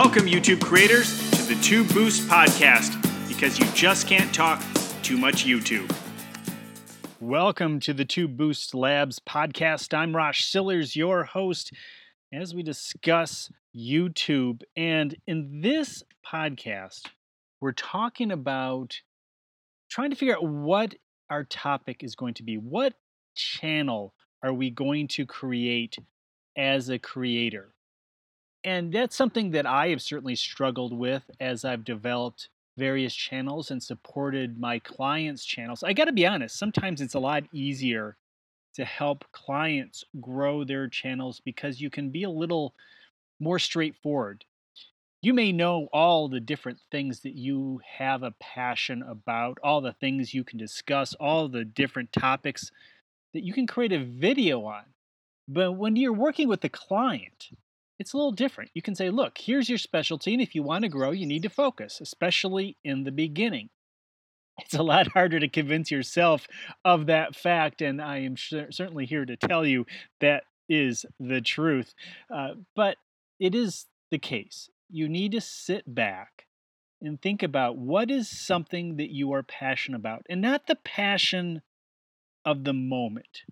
Welcome, YouTube creators, to the Two Boost Podcast because you just can't talk too much YouTube. Welcome to the Two Boost Labs podcast. I'm Rosh Sillers, your host, as we discuss YouTube. And in this podcast, we're talking about trying to figure out what our topic is going to be. What channel are we going to create as a creator? And that's something that I have certainly struggled with as I've developed various channels and supported my clients' channels. I got to be honest, sometimes it's a lot easier to help clients grow their channels because you can be a little more straightforward. You may know all the different things that you have a passion about, all the things you can discuss, all the different topics that you can create a video on. But when you're working with the client, it's a little different. You can say, look, here's your specialty, and if you want to grow, you need to focus, especially in the beginning. It's a lot harder to convince yourself of that fact, and I am certainly here to tell you that is the truth. Uh, but it is the case. You need to sit back and think about what is something that you are passionate about, and not the passion of the moment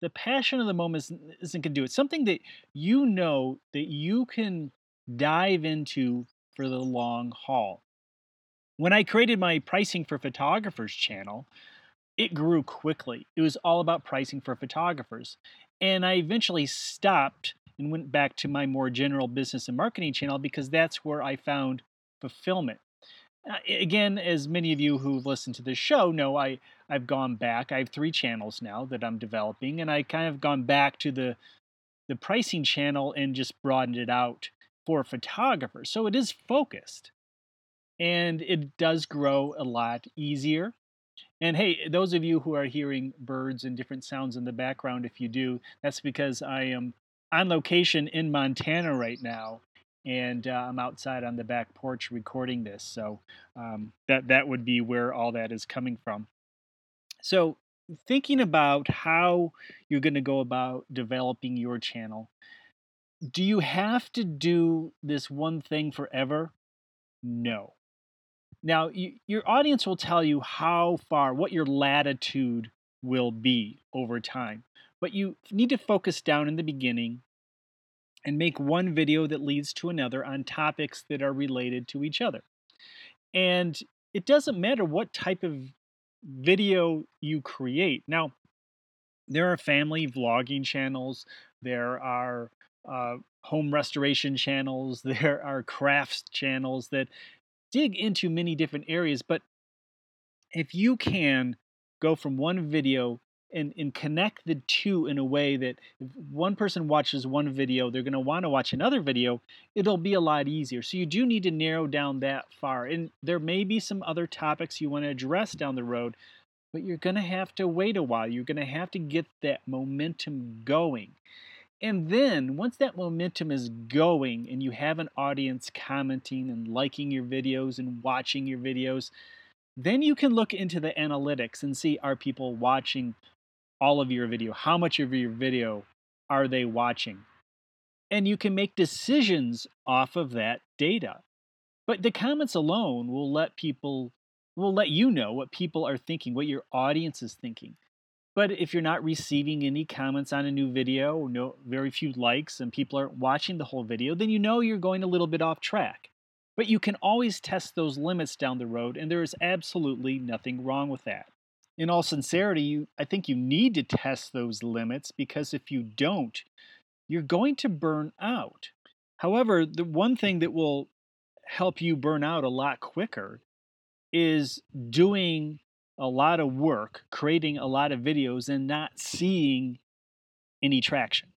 the passion of the moment isn't, isn't going to do it. Something that you know that you can dive into for the long haul. When I created my pricing for photographers channel, it grew quickly. It was all about pricing for photographers. And I eventually stopped and went back to my more general business and marketing channel because that's where I found fulfillment. Uh, again, as many of you who've listened to this show know, I I've gone back. I have three channels now that I'm developing, and I kind of gone back to the the pricing channel and just broadened it out for photographers. So it is focused, and it does grow a lot easier. And hey, those of you who are hearing birds and different sounds in the background, if you do, that's because I am on location in Montana right now and uh, I'm outside on the back porch recording this. So um, that that would be where all that is coming from. So thinking about how you're going to go about developing your channel, do you have to do this one thing forever? No. Now, you, your audience will tell you how far, what your latitude will be over time. But you need to focus down in the beginning and make one video that leads to another on topics that are related to each other. And it doesn't matter what type of video you create. Now, there are family vlogging channels, there are uh, home restoration channels, there are crafts channels that dig into many different areas. But if you can go from one video and, and connect the two in a way that if one person watches one video, they're going to want to watch another video, it'll be a lot easier. So you do need to narrow down that far. And there may be some other topics you want to address down the road, but you're going to have to wait a while. You're going to have to get that momentum going. And then once that momentum is going and you have an audience commenting and liking your videos and watching your videos, then you can look into the analytics and see are people watching all of your video? How much of your video are they watching? And you can make decisions off of that data. But the comments alone will let people will let you know what people are thinking, what your audience is thinking. But if you're not receiving any comments on a new video, no very few likes and people aren't watching the whole video, then you know you're going a little bit off track. But you can always test those limits down the road and there is absolutely nothing wrong with that in all sincerity, you, I think you need to test those limits because if you don't, you're going to burn out. However, the one thing that will help you burn out a lot quicker is doing a lot of work, creating a lot of videos, and not seeing any traction.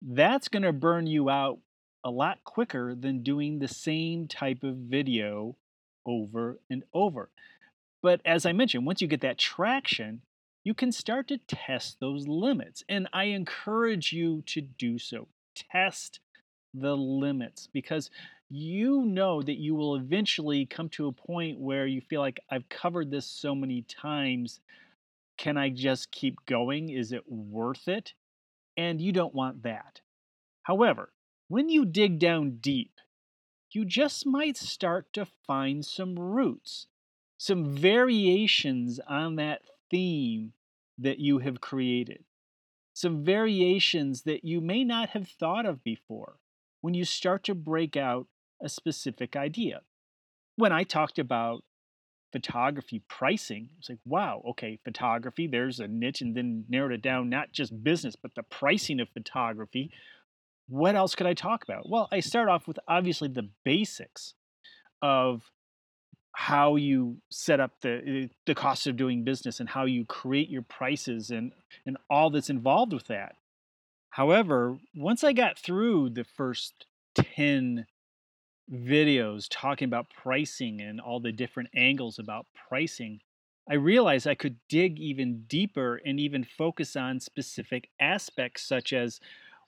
That's going to burn you out a lot quicker than doing the same type of video over and over. But as I mentioned, once you get that traction, you can start to test those limits. And I encourage you to do so. Test the limits because you know that you will eventually come to a point where you feel like I've covered this so many times. Can I just keep going? Is it worth it? And you don't want that. However, when you dig down deep, you just might start to find some roots, some variations on that theme that you have created, some variations that you may not have thought of before when you start to break out a specific idea. When I talked about photography pricing, it's like, wow, okay, photography, there's a niche, and then narrowed it down, not just business, but the pricing of photography. What else could I talk about? Well, I start off with obviously the basics of how you set up the the cost of doing business and how you create your prices and and all that's involved with that. However, once I got through the first 10 videos talking about pricing and all the different angles about pricing, I realized I could dig even deeper and even focus on specific aspects such as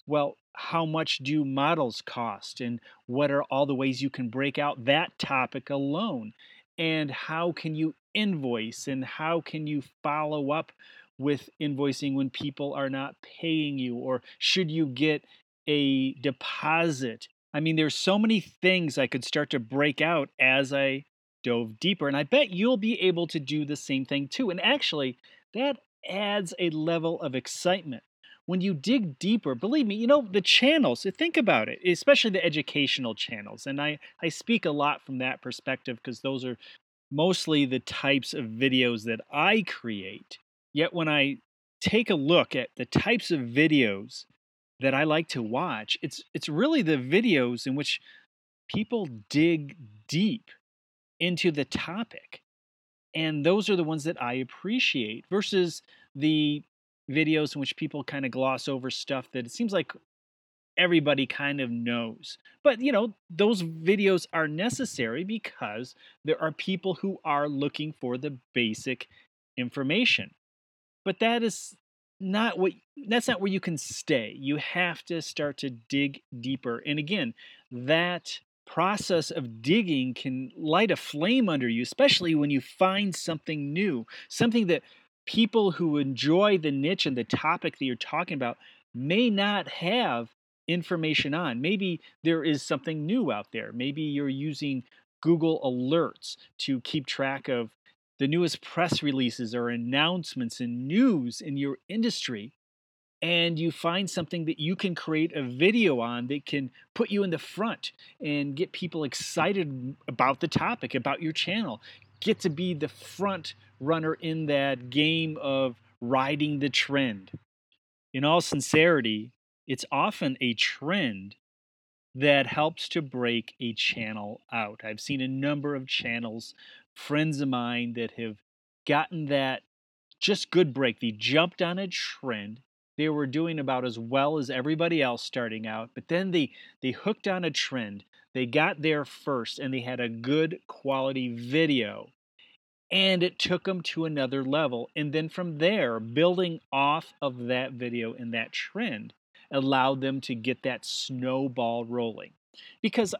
well, how much do models cost and what are all the ways you can break out that topic alone? And how can you invoice and how can you follow up with invoicing when people are not paying you? Or should you get a deposit I mean, there's so many things I could start to break out as I dove deeper. And I bet you'll be able to do the same thing too. And actually, that adds a level of excitement. When you dig deeper, believe me, you know, the channels, uh, think about it, especially the educational channels. And I, I speak a lot from that perspective because those are mostly the types of videos that I create. Yet when I take a look at the types of videos that I like to watch. It's it's really the videos in which people dig deep into the topic. And those are the ones that I appreciate versus the videos in which people kind of gloss over stuff that it seems like everybody kind of knows. But, you know, those videos are necessary because there are people who are looking for the basic information. But that is not what that's not where you can stay. You have to start to dig deeper. And again, that process of digging can light a flame under you, especially when you find something new, something that people who enjoy the niche and the topic that you're talking about may not have information on. Maybe there is something new out there. Maybe you're using Google Alerts to keep track of the newest press releases or announcements and news in your industry and you find something that you can create a video on that can put you in the front and get people excited about the topic, about your channel. Get to be the front runner in that game of riding the trend. In all sincerity, it's often a trend that helps to break a channel out. I've seen a number of channels friends of mine that have gotten that just good break. They jumped on a trend. They were doing about as well as everybody else starting out, but then they they hooked on a trend. They got there first and they had a good quality video. And it took them to another level. And then from there, building off of that video and that trend allowed them to get that snowball rolling. Because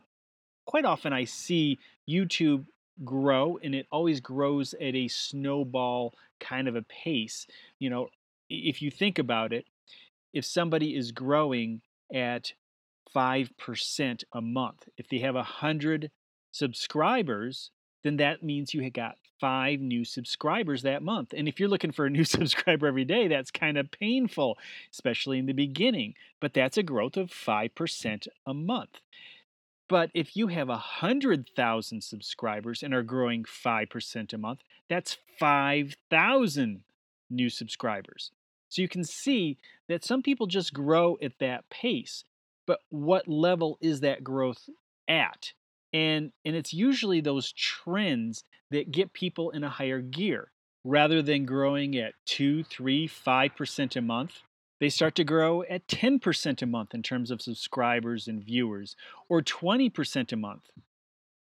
quite often I see YouTube grow and it always grows at a snowball kind of a pace. You know, if you think about it, if somebody is growing at 5% a month, if they have 100 subscribers, then that means you have got five new subscribers that month. And if you're looking for a new subscriber every day, that's kind of painful, especially in the beginning. But that's a growth of 5% a month. But if you have 100,000 subscribers and are growing 5% a month, that's 5,000 new subscribers. So you can see that some people just grow at that pace. But what level is that growth at? And, and it's usually those trends that get people in a higher gear rather than growing at 2, 3, 5% a month they start to grow at 10% a month in terms of subscribers and viewers, or 20% a month.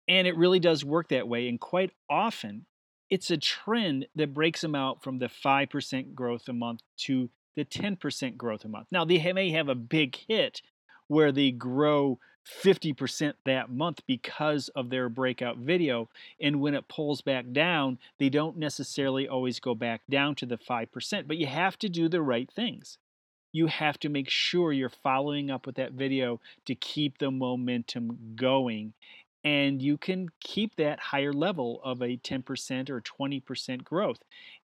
And it really does work that way. And quite often, it's a trend that breaks them out from the 5% growth a month to the 10% growth a month. Now, they may have a big hit where they grow 50% that month because of their breakout video. And when it pulls back down, they don't necessarily always go back down to the 5%, but you have to do the right things you have to make sure you're following up with that video to keep the momentum going. and you can keep that higher level of a 10% or 20% growth.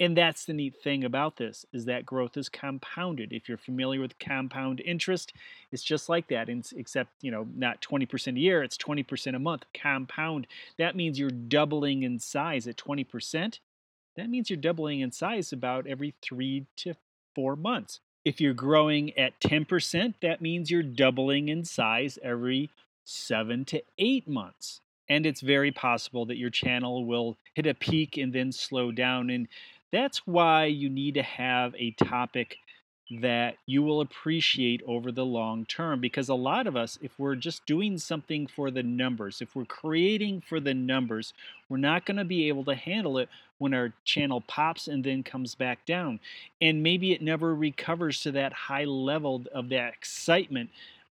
And that's the neat thing about this is that growth is compounded. If you're familiar with compound interest, it's just like that, except you know not 20% a year, it's 20% a month. Compound that means you're doubling in size at 20%. That means you're doubling in size about every three to four months. If you're growing at 10%, that means you're doubling in size every seven to eight months. And it's very possible that your channel will hit a peak and then slow down. And that's why you need to have a topic that you will appreciate over the long term because a lot of us if we're just doing something for the numbers if we're creating for the numbers we're not going to be able to handle it when our channel pops and then comes back down. And maybe it never recovers to that high level of that excitement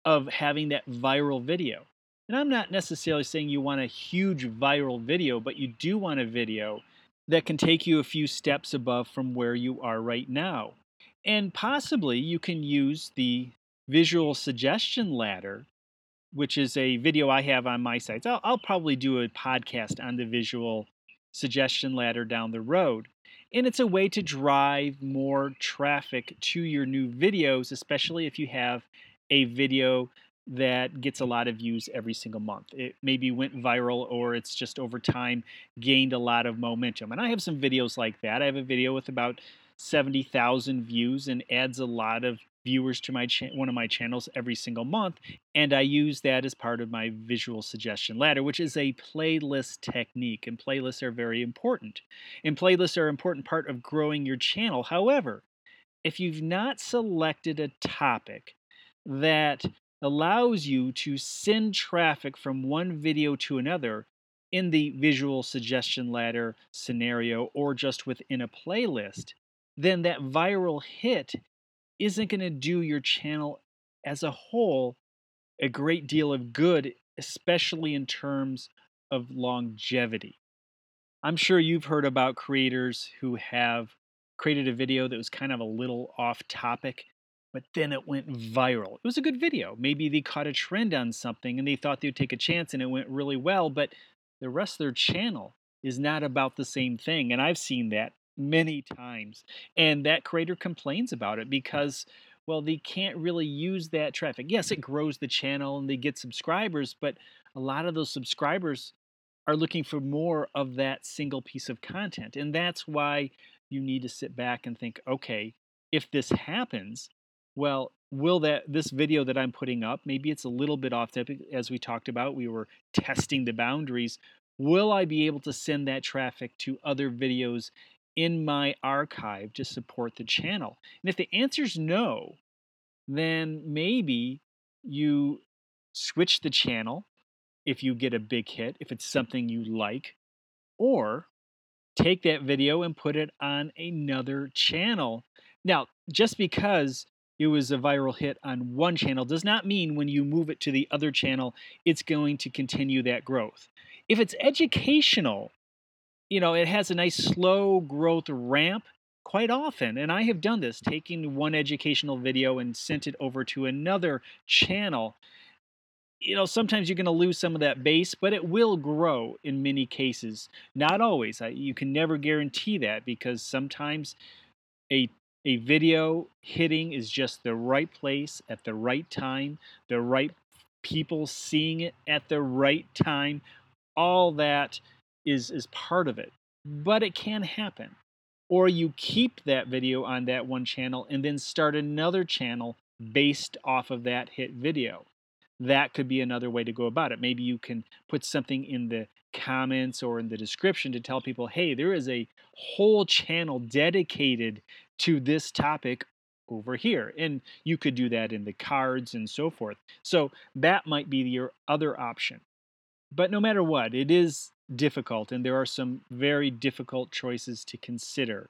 of having that viral video. And i'm not necessarily saying you want a huge viral video but you do want a video that can take you a few steps above from where you are right now. And possibly you can use the visual suggestion ladder, which is a video I have on my sites. I'll, I'll probably do a podcast on the visual suggestion ladder down the road. And it's a way to drive more traffic to your new videos, especially if you have a video that gets a mm. lot of views every single month. It maybe went viral or it's just over time gained a lot of momentum. And I have some videos like that. I have a video with about 70,000 views and adds a lot of viewers to my cha- one of my channels every single month and I use that as part of my visual suggestion ladder which is a playlist technique and playlists are very important. And playlists are an important part of growing your channel. However, if you've not selected a topic that allows you to send traffic from one video to another in the visual suggestion ladder scenario or just within a playlist, then that viral hit isn't going to do your channel as a whole a great deal of good, especially in terms of longevity. I'm sure you've heard about creators who have created a video that was kind of a little off topic but then it went viral. It was a good video. Maybe they caught a trend on something and they thought they would take a chance and it went really well, but the rest of their channel is not about the same thing. And I've seen that many times. And that creator complains about it because, well, they can't really use that traffic. Yes, it grows the channel and they get subscribers, but a lot of those subscribers are looking for more of that single piece of content. And that's why you need to sit back and think okay, if this happens, well, will that this video that I'm putting up, maybe it's a little bit off topic as we talked about, we were testing the boundaries. Will I be able to send that traffic to other videos in my archive to support the channel? And if the answer is no, then maybe you switch the channel if you get a big hit, if it's something you like, or take that video and put it on another channel. Now, just because it was a viral hit on one channel does not mean when you move it to the other channel, it's going to continue that growth. If it's educational, you know, it has a nice slow growth ramp quite often. And I have done this, taking one educational video and sent it over to another channel. You know, sometimes you're going to lose some of that base, but it will grow in many cases. Not always. You can never guarantee that because sometimes a a video hitting is just the right place at the right time, the right people seeing it at the right time. All that is is part of it. But it can happen. Or you keep that video on that one channel and then start another channel based off of that hit video. That could be another way to go about it. Maybe you can put something in the comments or in the description to tell people, hey, there is a whole channel dedicated to this topic over here. And you could do that in the cards and so forth. So that might be your other option. But no matter what, it is difficult, and there are some very difficult choices to consider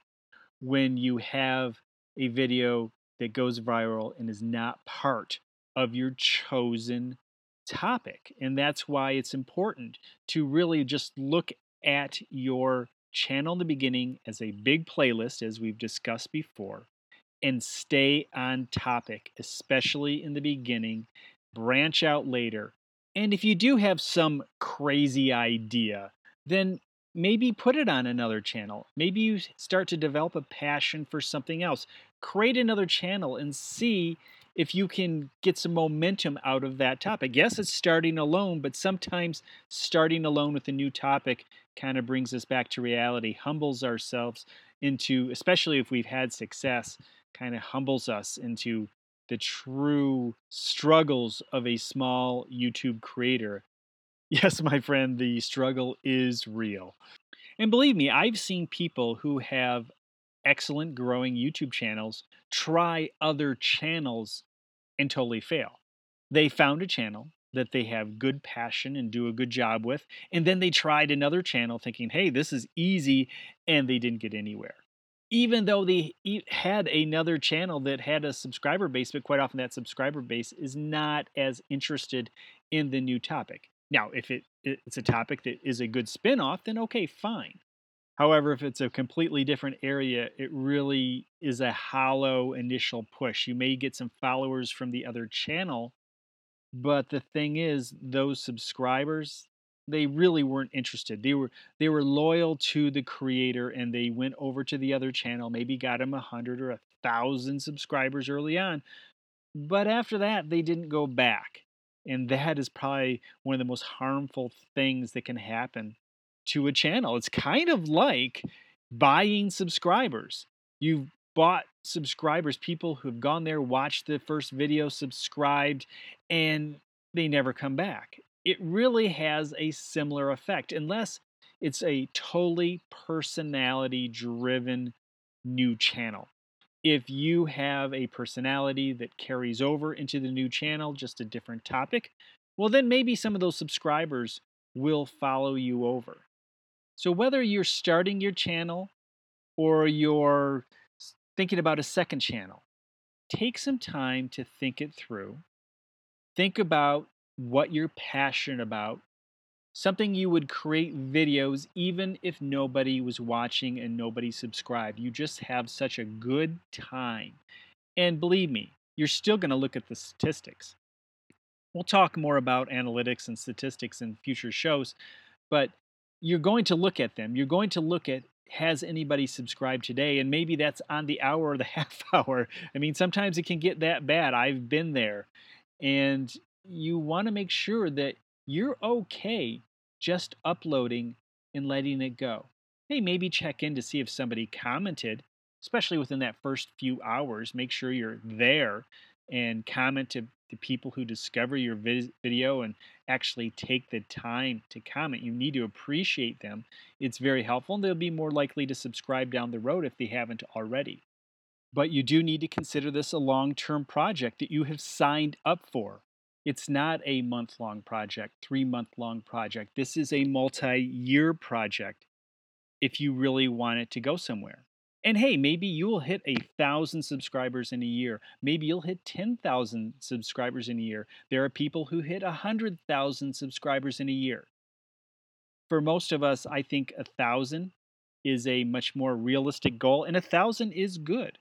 when you have a video that goes viral and is not part of your chosen topic. And that's why it's important to really just look at your channel in the beginning as a big playlist, as we've discussed before, and stay on topic, especially in the beginning. Branch out later. And if you do have some crazy idea, then maybe put it on another channel. Maybe you start to develop a passion for something else. Create another channel and see if you can get some momentum out of that topic. Yes, it's starting alone, but sometimes starting alone with a new topic kind of brings us back to reality, humbles ourselves into, especially if we've had success, kind of humbles us into the true struggles of a small YouTube creator. Yes, my friend, the struggle is real. And believe me, I've seen people who have excellent growing YouTube channels try other channels and totally fail. They found a channel that they have good passion and do a good job with, and then they tried another channel thinking, hey, this is easy, and they didn't get anywhere. Even though they had another channel that had a subscriber base, but quite often that subscriber base is not as interested in the new topic. Now, if it, it's a topic that is a good spin off, then okay, fine. However, if it's a completely different area, it really is a hollow initial push. You may get some followers from the other channel, but the thing is, those subscribers, they really weren't interested. They were they were loyal to the creator and they went over to the other channel, maybe got him a hundred or a thousand subscribers early on. But after that, they didn't go back. And that is probably one of the most harmful things that can happen to a channel. It's kind of like buying subscribers. You've bought subscribers, people who've gone there, watched the first video, subscribed, and they never come back. It really has a similar effect, unless it's a totally personality driven new channel. If you have a personality that carries over into the new channel, just a different topic, well, then maybe some of those subscribers will follow you over. So, whether you're starting your channel or you're thinking about a second channel, take some time to think it through. Think about what you're passionate about, something you would create videos even if nobody was watching and nobody subscribed. You just have such a good time. And believe me, you're still going to look at the statistics. We'll talk more about analytics and statistics in future shows, but you're going to look at them. You're going to look at has anybody subscribed today and maybe that's on the hour or the half hour. I mean, sometimes it can get that bad. I've been there. And you want to make sure that you're okay just uploading and letting it go. Hey, maybe check in to see if somebody commented, especially within that first few hours. Make sure you're there and comment to the people who discover your video and actually take the time to comment. You need to appreciate them. It's very helpful, and they'll be more likely to subscribe down the road if they haven't already. But you do need to consider this a long term project that you have signed up for. It's not a month long project, three month long project. This is a multi year project if you really want it to go somewhere. And hey, maybe you'll hit a thousand subscribers in a year. Maybe you'll hit 10,000 subscribers in a year. There are people who hit 100,000 subscribers in a year. For most of us, I think a thousand is a much more realistic goal, and a thousand is good.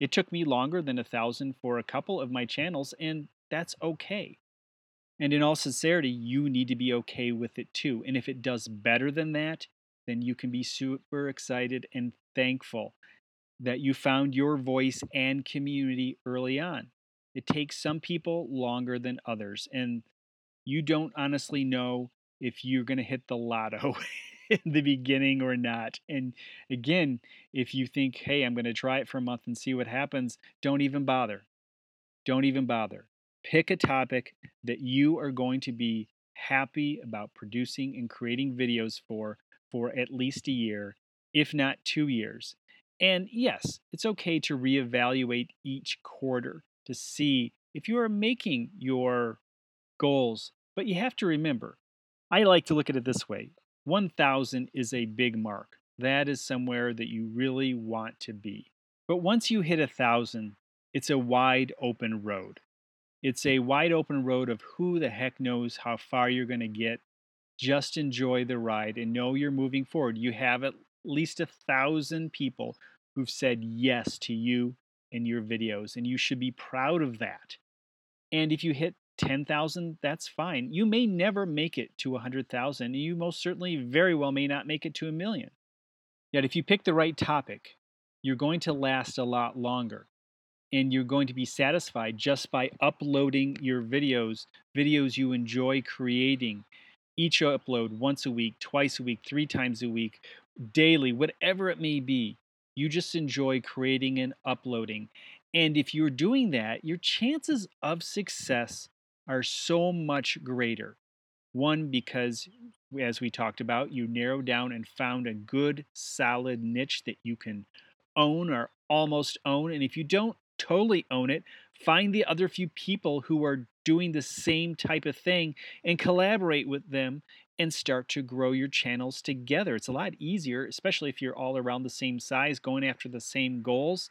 It took me longer than a thousand for a couple of my channels, and that's okay. And in all sincerity, you need to be okay with it too. And if it does better than that, then you can be super excited and thankful that you found your voice and community early on. It takes some people longer than others, and you don't honestly know if you're going to hit the lotto in the beginning or not. And again, if you think, hey, I'm going to try it for a month and see what happens, don't even bother. Don't even bother. Pick a topic that you are going to be happy about producing and creating videos for for at least a year, if not two years. And yes, it's okay to reevaluate each quarter to see if you are making your goals. But you have to remember, I like to look at it this way 1,000 is a big mark. That is somewhere that you really want to be. But once you hit a 1,000, it's a wide open road. It's a wide open road of who the heck knows how far you're going to get. Just enjoy the ride and know you're moving forward. You have at least a thousand people who've said yes to you and your videos, and you should be proud of that. And if you hit 10,000, that's fine. You may never make it to 100,000. and You most certainly very well may not make it to a million. Yet if you pick the right topic, you're going to last a lot longer and you're going to be satisfied just by uploading your videos, videos you enjoy creating. Each upload once a week, twice a week, three times a week, daily, whatever it may be. You just enjoy creating and uploading. And if you're doing that, your chances of success are so much greater. One, because as we talked about, you narrowed down and found a good, solid niche that you can own or almost own. And if you don't totally own it, find the other few people who are doing the same type of thing and collaborate with them and start to grow your channels together. It's a lot easier, especially if you're all around the same size, going after the same goals,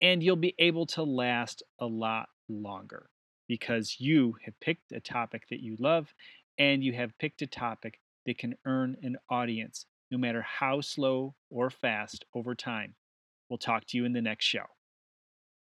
and you'll be able to last a lot longer because you have picked a topic that you love and you have picked a topic that can earn an audience no matter how slow or fast over time. We'll talk to you in the next show.